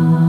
Ah.